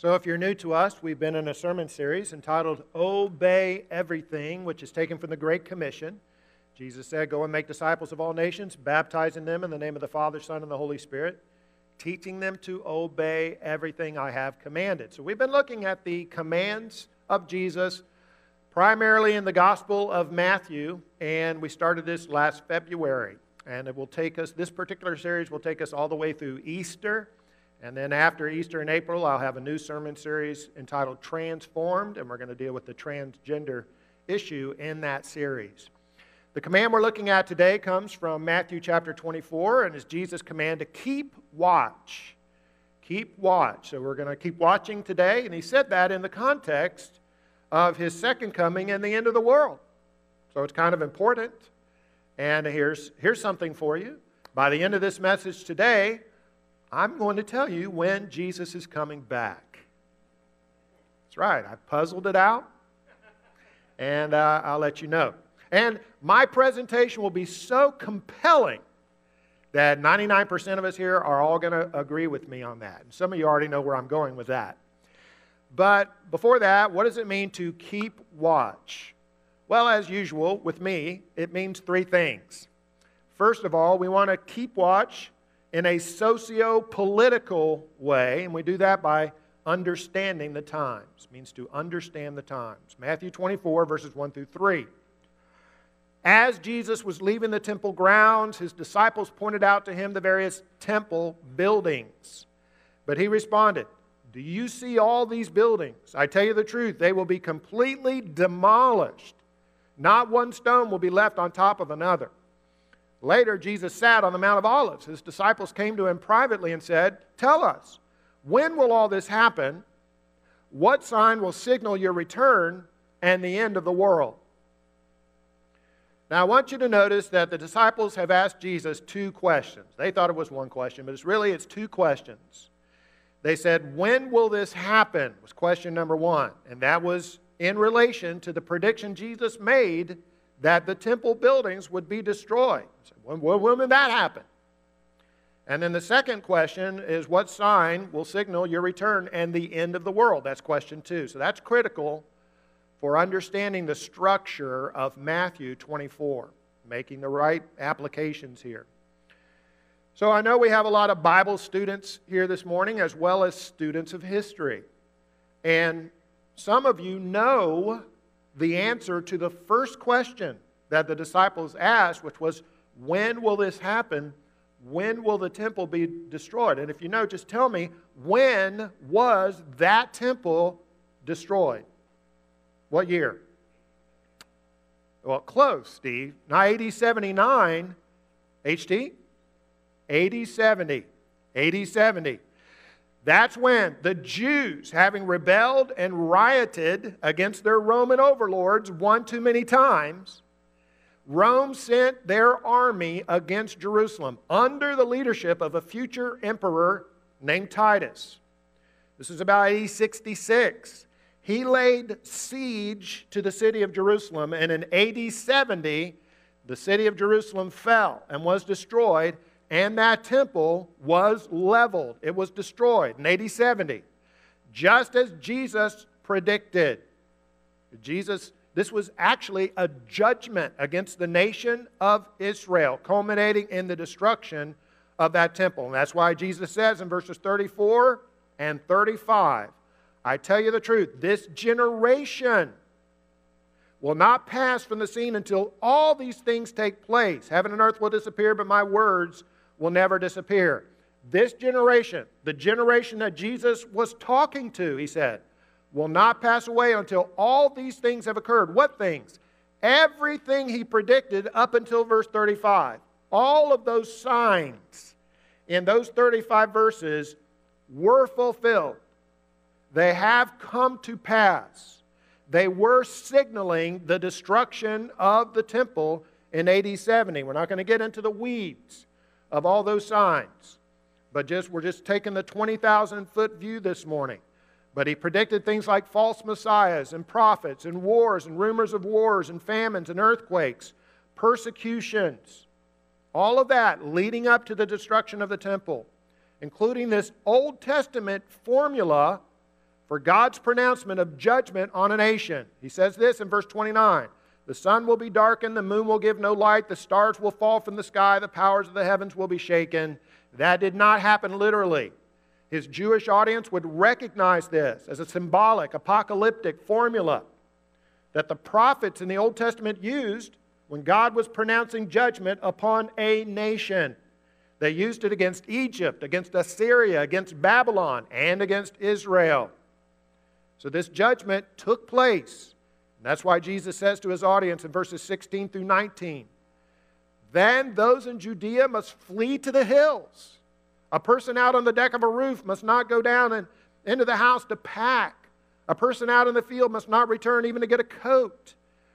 So, if you're new to us, we've been in a sermon series entitled Obey Everything, which is taken from the Great Commission. Jesus said, Go and make disciples of all nations, baptizing them in the name of the Father, Son, and the Holy Spirit, teaching them to obey everything I have commanded. So, we've been looking at the commands of Jesus, primarily in the Gospel of Matthew, and we started this last February. And it will take us, this particular series will take us all the way through Easter. And then after Easter in April, I'll have a new sermon series entitled Transformed, and we're going to deal with the transgender issue in that series. The command we're looking at today comes from Matthew chapter 24 and is Jesus' command to keep watch. Keep watch. So we're going to keep watching today, and he said that in the context of his second coming and the end of the world. So it's kind of important. And here's, here's something for you. By the end of this message today, I'm going to tell you when Jesus is coming back. That's right, I've puzzled it out, and uh, I'll let you know. And my presentation will be so compelling that 99% of us here are all going to agree with me on that. And some of you already know where I'm going with that. But before that, what does it mean to keep watch? Well, as usual with me, it means three things. First of all, we want to keep watch in a socio political way, and we do that by understanding the times. It means to understand the times. Matthew 24, verses 1 through 3. As Jesus was leaving the temple grounds, his disciples pointed out to him the various temple buildings. But he responded, Do you see all these buildings? I tell you the truth, they will be completely demolished. Not one stone will be left on top of another. Later, Jesus sat on the Mount of Olives. His disciples came to him privately and said, Tell us, when will all this happen? What sign will signal your return and the end of the world? Now, I want you to notice that the disciples have asked Jesus two questions. They thought it was one question, but it's really it's two questions. They said, "When will this happen?" was question number 1, and that was in relation to the prediction Jesus made that the temple buildings would be destroyed. When, when will that happen? And then the second question is what sign will signal your return and the end of the world? That's question two. So that's critical for understanding the structure of Matthew 24, making the right applications here. So I know we have a lot of Bible students here this morning as well as students of history. And some of you know the answer to the first question that the disciples asked, which was, When will this happen? When will the temple be destroyed? And if you know, just tell me, when was that temple destroyed? What year? Well, close, Steve. Not AD 79. HT? AD 70. AD 70. That's when the Jews, having rebelled and rioted against their Roman overlords one too many times, Rome sent their army against Jerusalem under the leadership of a future emperor named Titus. This is about AD 66. He laid siege to the city of Jerusalem, and in AD 70, the city of Jerusalem fell and was destroyed and that temple was leveled. It was destroyed in AD 70, just as Jesus predicted. Jesus, this was actually a judgment against the nation of Israel, culminating in the destruction of that temple. And that's why Jesus says in verses 34 and 35 I tell you the truth, this generation will not pass from the scene until all these things take place. Heaven and earth will disappear, but my words will never disappear. This generation, the generation that Jesus was talking to, he said, will not pass away until all these things have occurred. What things? Everything he predicted up until verse 35. All of those signs in those 35 verses were fulfilled. They have come to pass. They were signaling the destruction of the temple in AD 70. We're not going to get into the weeds of all those signs. But just we're just taking the 20,000 foot view this morning. But he predicted things like false messiahs and prophets and wars and rumors of wars and famines and earthquakes, persecutions, all of that leading up to the destruction of the temple, including this Old Testament formula for God's pronouncement of judgment on a nation. He says this in verse 29 The sun will be darkened, the moon will give no light, the stars will fall from the sky, the powers of the heavens will be shaken. That did not happen literally. His Jewish audience would recognize this as a symbolic, apocalyptic formula that the prophets in the Old Testament used when God was pronouncing judgment upon a nation. They used it against Egypt, against Assyria, against Babylon, and against Israel. So this judgment took place. That's why Jesus says to his audience in verses 16 through 19 Then those in Judea must flee to the hills. A person out on the deck of a roof must not go down and into the house to pack. A person out in the field must not return even to get a coat.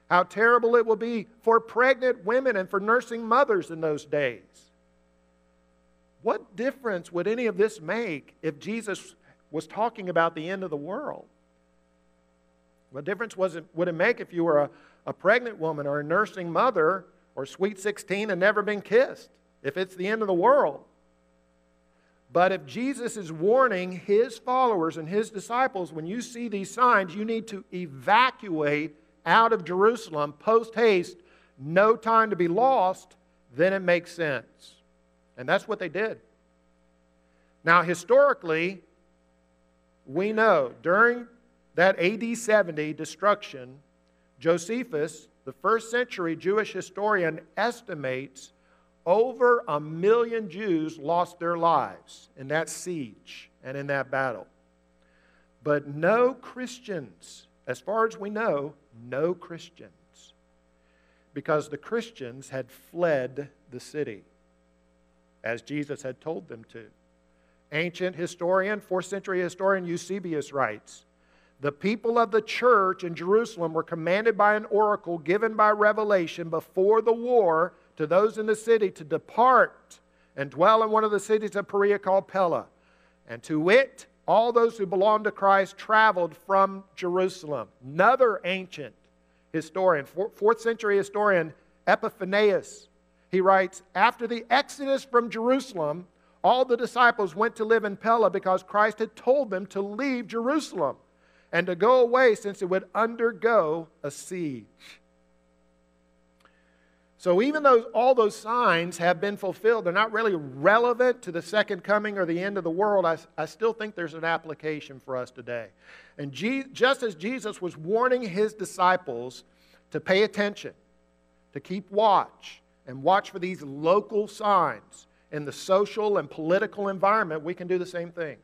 How terrible it will be for pregnant women and for nursing mothers in those days. What difference would any of this make if Jesus was talking about the end of the world? What difference was it, would it make if you were a, a pregnant woman or a nursing mother or sweet 16 and never been kissed? If it's the end of the world. But if Jesus is warning his followers and his disciples, when you see these signs, you need to evacuate out of Jerusalem post haste, no time to be lost, then it makes sense. And that's what they did. Now, historically, we know during that AD 70 destruction, Josephus, the first century Jewish historian, estimates over a million Jews lost their lives in that siege and in that battle. But no Christians, as far as we know, no Christians. Because the Christians had fled the city, as Jesus had told them to. Ancient historian, 4th century historian Eusebius writes the people of the church in Jerusalem were commanded by an oracle given by revelation before the war to those in the city to depart and dwell in one of the cities of Perea called Pella. And to it, all those who belonged to Christ traveled from Jerusalem. Another ancient historian, fourth century historian, Epiphanius, he writes After the exodus from Jerusalem, all the disciples went to live in Pella because Christ had told them to leave Jerusalem and to go away since it would undergo a siege. So, even though all those signs have been fulfilled, they're not really relevant to the second coming or the end of the world. I, I still think there's an application for us today. And Je- just as Jesus was warning his disciples to pay attention, to keep watch, and watch for these local signs in the social and political environment, we can do the same thing.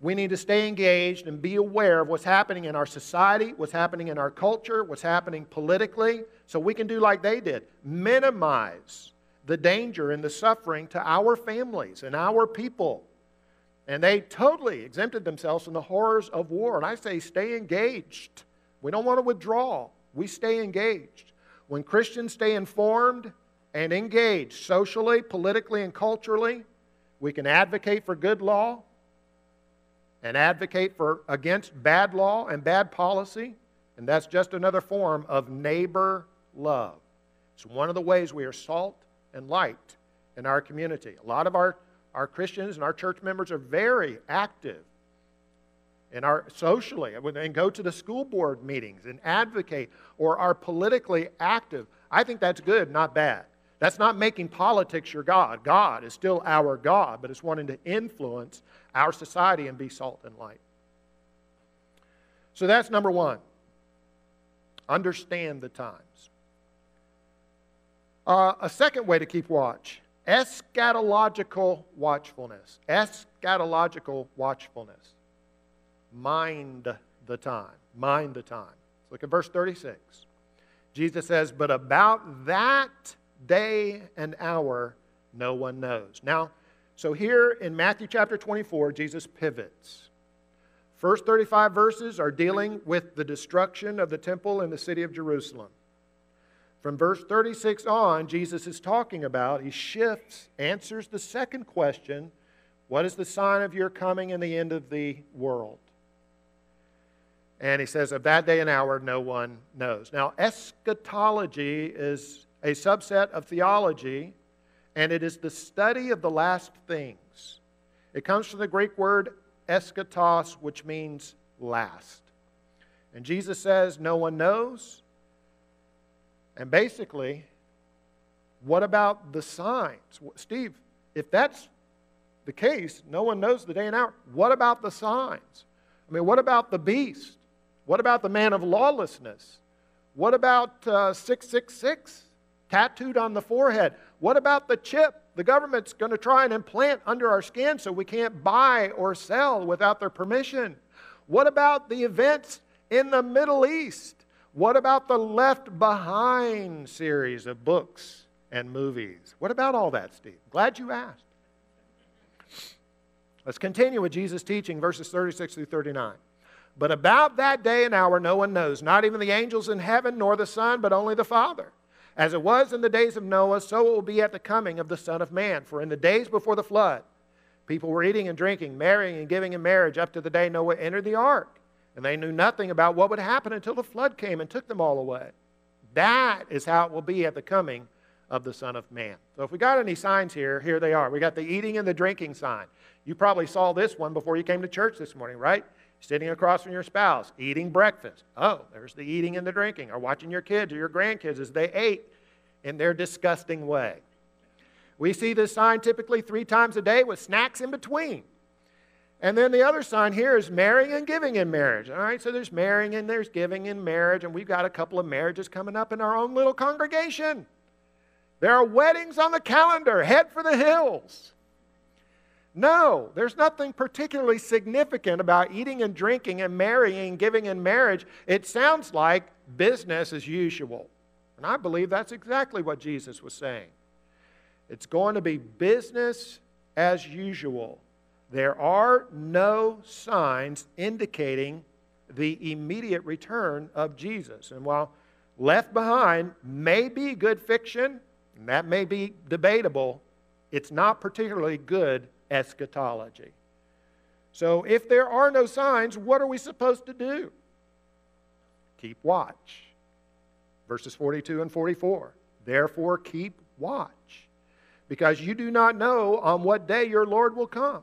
We need to stay engaged and be aware of what's happening in our society, what's happening in our culture, what's happening politically, so we can do like they did minimize the danger and the suffering to our families and our people. And they totally exempted themselves from the horrors of war. And I say, stay engaged. We don't want to withdraw, we stay engaged. When Christians stay informed and engaged socially, politically, and culturally, we can advocate for good law and advocate for against bad law and bad policy, and that's just another form of neighbor love. It's one of the ways we are salt and light in our community. A lot of our, our Christians and our church members are very active in our socially and go to the school board meetings and advocate or are politically active. I think that's good, not bad. That's not making politics your God. God is still our God, but it's wanting to influence our society and be salt and light. So that's number one. Understand the times. Uh, a second way to keep watch eschatological watchfulness. Eschatological watchfulness. Mind the time. Mind the time. Let's look at verse 36. Jesus says, But about that day and hour no one knows. Now, so here in Matthew chapter 24, Jesus pivots. First 35 verses are dealing with the destruction of the temple in the city of Jerusalem. From verse 36 on, Jesus is talking about, he shifts, answers the second question What is the sign of your coming and the end of the world? And he says, Of that day and hour, no one knows. Now, eschatology is a subset of theology, and it is the study of the last things. It comes from the Greek word eschatos, which means last? And Jesus says, No one knows. And basically, what about the signs? Steve, if that's the case, no one knows the day and hour. What about the signs? I mean, what about the beast? What about the man of lawlessness? What about uh, 666 tattooed on the forehead? What about the chip the government's going to try and implant under our skin so we can't buy or sell without their permission? What about the events in the Middle East? What about the Left Behind series of books and movies? What about all that, Steve? Glad you asked. Let's continue with Jesus' teaching, verses 36 through 39. But about that day and hour, no one knows, not even the angels in heaven, nor the Son, but only the Father. As it was in the days of Noah, so it will be at the coming of the Son of Man. For in the days before the flood, people were eating and drinking, marrying and giving in marriage up to the day Noah entered the ark. And they knew nothing about what would happen until the flood came and took them all away. That is how it will be at the coming of the Son of Man. So if we got any signs here, here they are. We got the eating and the drinking sign. You probably saw this one before you came to church this morning, right? Sitting across from your spouse, eating breakfast. Oh, there's the eating and the drinking. Or watching your kids or your grandkids as they ate in their disgusting way. We see this sign typically three times a day with snacks in between. And then the other sign here is marrying and giving in marriage. All right, so there's marrying and there's giving in marriage, and we've got a couple of marriages coming up in our own little congregation. There are weddings on the calendar. Head for the hills. No, there's nothing particularly significant about eating and drinking and marrying giving in marriage. It sounds like business as usual. And I believe that's exactly what Jesus was saying. It's going to be business as usual. There are no signs indicating the immediate return of Jesus. And while Left Behind may be good fiction, and that may be debatable, it's not particularly good eschatology. So, if there are no signs, what are we supposed to do? Keep watch. Verses 42 and 44. Therefore, keep watch, because you do not know on what day your Lord will come.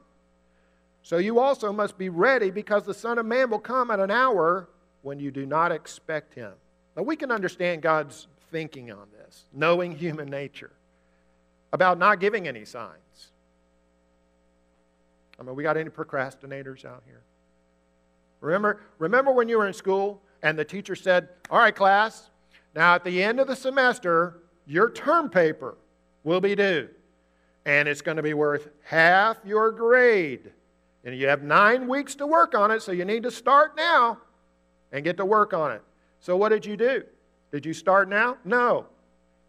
So, you also must be ready, because the Son of Man will come at an hour when you do not expect him. Now, we can understand God's thinking on this, knowing human nature, about not giving any signs. I mean, we got any procrastinators out here? Remember, remember when you were in school and the teacher said, All right, class, now at the end of the semester, your term paper will be due. And it's going to be worth half your grade. And you have nine weeks to work on it, so you need to start now and get to work on it. So, what did you do? Did you start now? No.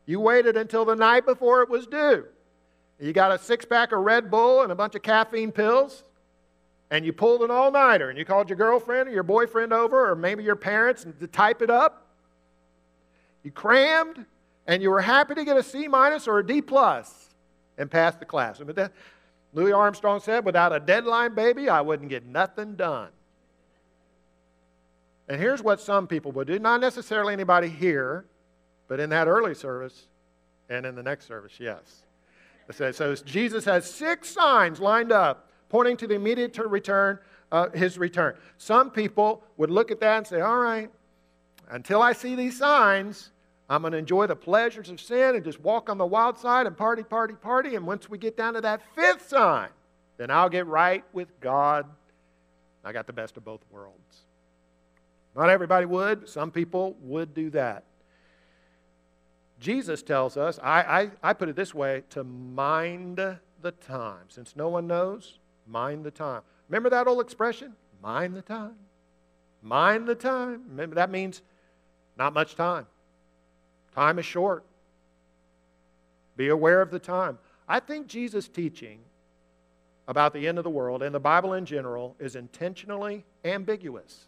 You waited until the night before it was due. You got a six pack of Red Bull and a bunch of caffeine pills, and you pulled an all nighter, and you called your girlfriend or your boyfriend over, or maybe your parents, and to type it up. You crammed, and you were happy to get a C minus or a D plus and pass the class. But that, Louis Armstrong said, without a deadline, baby, I wouldn't get nothing done. And here's what some people would do not necessarily anybody here, but in that early service and in the next service, yes. So Jesus has six signs lined up pointing to the immediate return, uh, his return. Some people would look at that and say, all right, until I see these signs, I'm going to enjoy the pleasures of sin and just walk on the wild side and party, party, party. And once we get down to that fifth sign, then I'll get right with God. I got the best of both worlds. Not everybody would, but some people would do that. Jesus tells us, I, I, I put it this way, to mind the time. Since no one knows, mind the time. Remember that old expression? Mind the time. Mind the time. Remember, that means not much time. Time is short. Be aware of the time. I think Jesus' teaching about the end of the world and the Bible in general is intentionally ambiguous.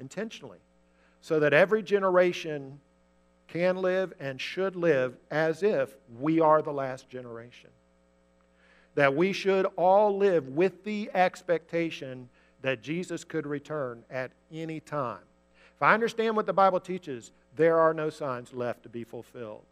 Intentionally. So that every generation can live and should live as if we are the last generation. That we should all live with the expectation that Jesus could return at any time. If I understand what the Bible teaches, there are no signs left to be fulfilled.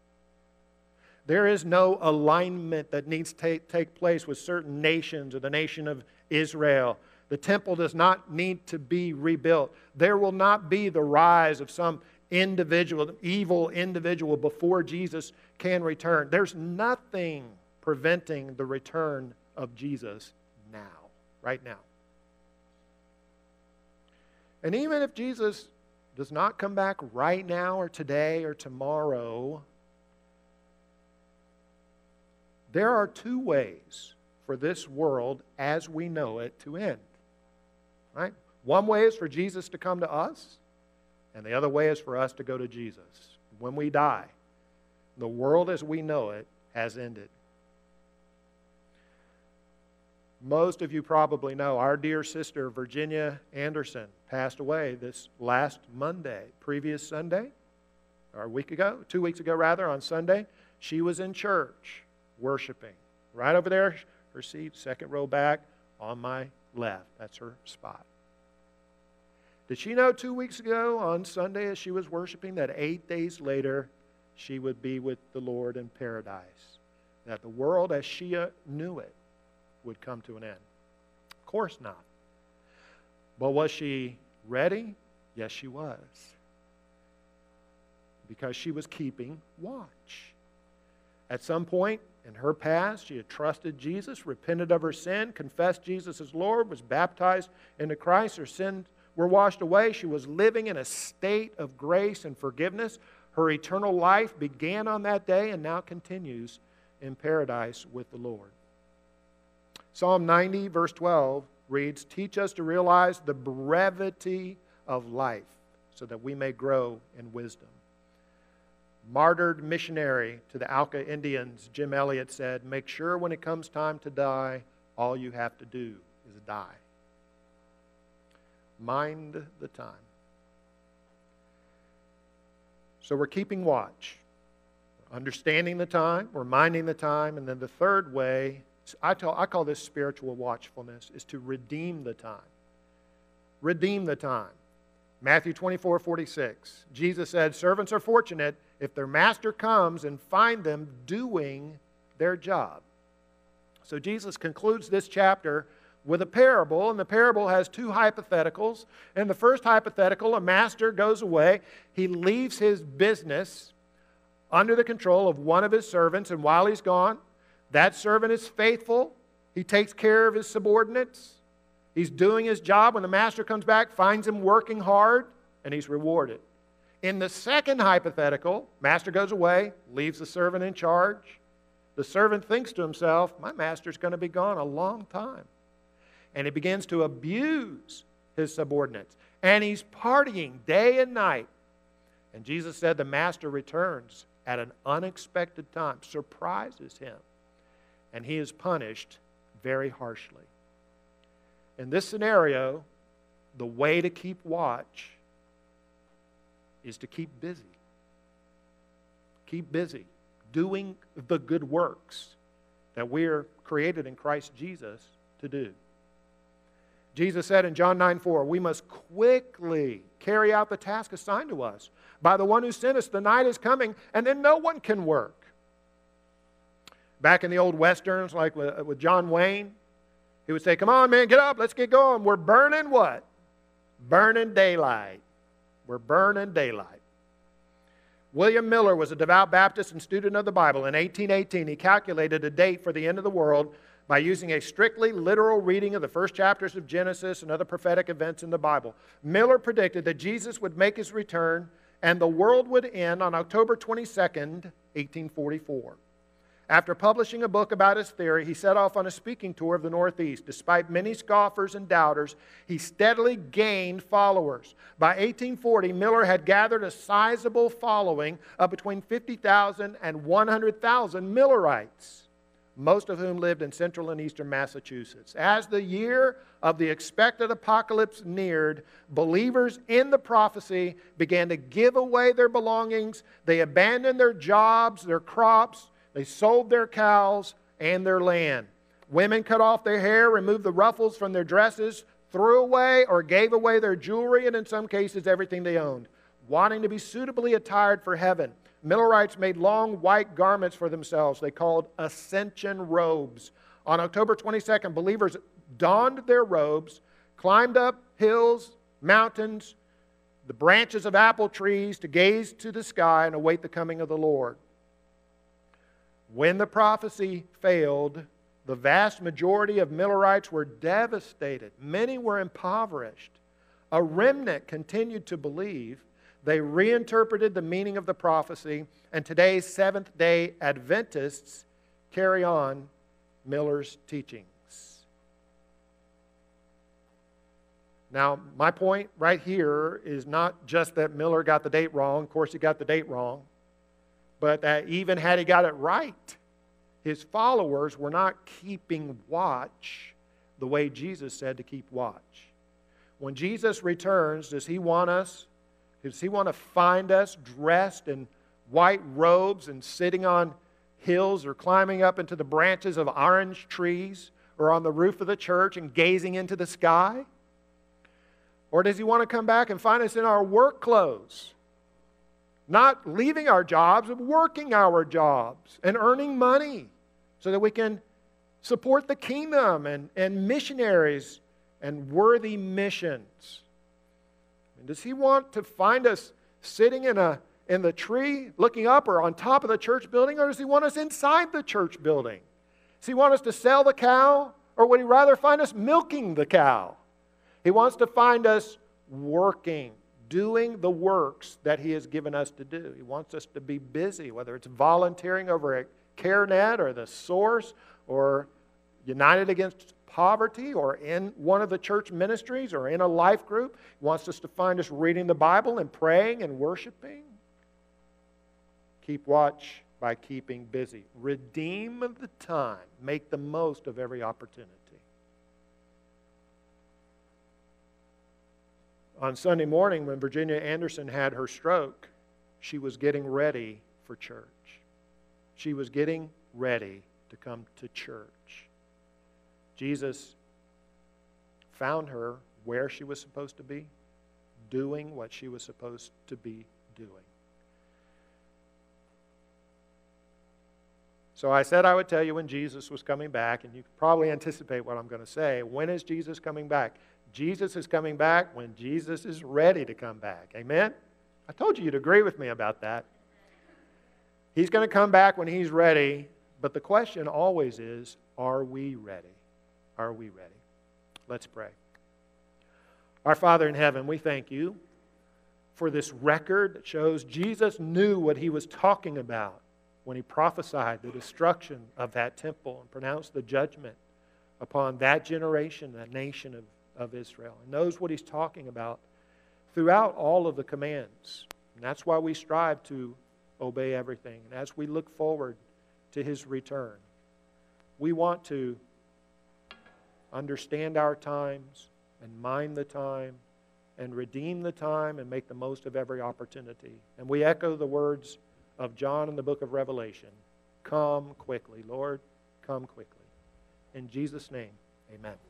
There is no alignment that needs to take, place with certain nations or the nation of Israel The temple does not need to be rebuilt. There will not be the rise of some individual, evil individual before Jesus can return. There's nothing preventing the return of Jesus now, right now. And even if Jesus does not come back right now or today or tomorrow, there are two ways for this world as we know it to end. Right? One way is for Jesus to come to us, and the other way is for us to go to Jesus. When we die, the world as we know it has ended. Most of you probably know our dear sister Virginia Anderson passed away this last Monday, previous Sunday, or a week ago, two weeks ago rather, on Sunday. She was in church worshiping. Right over there, her seat, second row back, on my left. That's her spot. Did she know two weeks ago on Sunday as she was worshiping that eight days later she would be with the Lord in paradise? That the world as she uh, knew it would come to an end? Of course not. But was she ready? Yes, she was. Because she was keeping watch. At some point in her past, she had trusted Jesus, repented of her sin, confessed Jesus as Lord, was baptized into Christ. Her sins were washed away. She was living in a state of grace and forgiveness. Her eternal life began on that day and now continues in paradise with the Lord. Psalm 90, verse 12 reads Teach us to realize the brevity of life so that we may grow in wisdom. Martyred missionary to the Auca Indians, Jim Elliot said, Make sure when it comes time to die, all you have to do is die. Mind the time. So we're keeping watch, understanding the time, we're minding the time, and then the third way I, tell, I call this spiritual watchfulness, is to redeem the time. Redeem the time. Matthew 24, 46. Jesus said, Servants are fortunate if their master comes and find them doing their job. So Jesus concludes this chapter with a parable, and the parable has two hypotheticals. In the first hypothetical, a master goes away, he leaves his business under the control of one of his servants, and while he's gone, that servant is faithful. He takes care of his subordinates. He's doing his job. When the master comes back, finds him working hard, and he's rewarded. In the second hypothetical, master goes away, leaves the servant in charge. The servant thinks to himself, My master's going to be gone a long time. And he begins to abuse his subordinates. And he's partying day and night. And Jesus said the master returns at an unexpected time, surprises him and he is punished very harshly. In this scenario, the way to keep watch is to keep busy. Keep busy doing the good works that we're created in Christ Jesus to do. Jesus said in John 9 4, we must quickly carry out the task assigned to us by the one who sent us. The night is coming, and then no one can work. Back in the old westerns, like with, uh, with John Wayne, he would say, Come on, man, get up, let's get going. We're burning what? Burning daylight. We're burning daylight. William Miller was a devout Baptist and student of the Bible. In 1818, he calculated a date for the end of the world by using a strictly literal reading of the first chapters of Genesis and other prophetic events in the Bible. Miller predicted that Jesus would make his return and the world would end on October 22nd, 1844. After publishing a book about his theory, he set off on a speaking tour of the Northeast. Despite many scoffers and doubters, he steadily gained followers. By 1840, Miller had gathered a sizable following of between 50,000 and 100,000 Millerites, most of whom lived in central and eastern Massachusetts. As the year of the expected apocalypse neared, believers in the prophecy began to give away their belongings. They abandoned their jobs, their crops, they sold their cows and their land. Women cut off their hair, removed the ruffles from their dresses, threw away or gave away their jewelry, and in some cases, everything they owned, wanting to be suitably attired for heaven. Millerites made long white garments for themselves, they called ascension robes. On October 22nd, believers donned their robes, climbed up hills, mountains, the branches of apple trees to gaze to the sky and await the coming of the Lord. When the prophecy failed, the vast majority of Millerites were devastated. Many were impoverished. A remnant continued to believe. They reinterpreted the meaning of the prophecy, and today's Seventh day Adventists carry on Miller's teachings. Now, my point right here is not just that Miller got the date wrong. Of course, he got the date wrong. But that even had he got it right, his followers were not keeping watch the way Jesus said to keep watch. When Jesus returns, does he want us? Does he want to find us dressed in white robes and sitting on hills or climbing up into the branches of orange trees or on the roof of the church and gazing into the sky? Or does he want to come back and find us in our work clothes? Not leaving our jobs, but working our jobs and earning money so that we can support the kingdom and, and missionaries and worthy missions. And does he want to find us sitting in, a, in the tree looking up or on top of the church building, or does he want us inside the church building? Does he want us to sell the cow, or would he rather find us milking the cow? He wants to find us working, doing the works that He has given us to do. He wants us to be busy, whether it's volunteering over at CareNet or the Source or United Against Poverty or in one of the church ministries or in a life group. He wants us to find us reading the Bible and praying and worshiping. Keep watch by keeping busy. Redeem the time. Make the most of every opportunity. On Sunday morning, when Virginia Anderson had her stroke, she was getting ready for church. She was getting ready to come to church. Jesus found her where she was supposed to be, doing what she was supposed to be doing. So I said I would tell you when Jesus was coming back, and you probably anticipate what I'm going to say. When is Jesus coming back? Jesus is coming back when Jesus is ready to come back. Amen? I told you you'd agree with me about that. He's going to come back when he's ready, but the question always is are we ready? Are we ready? Let's pray. Our Father in heaven, we thank you for this record that shows Jesus knew what he was talking about when he prophesied the destruction of that temple and pronounced the judgment upon that generation, that nation of of Israel and knows what he's talking about throughout all of the commands. And that's why we strive to obey everything. And as we look forward to his return, we want to understand our times and mind the time and redeem the time and make the most of every opportunity. And we echo the words of John in the book of Revelation Come quickly, Lord, come quickly. In Jesus' name, amen.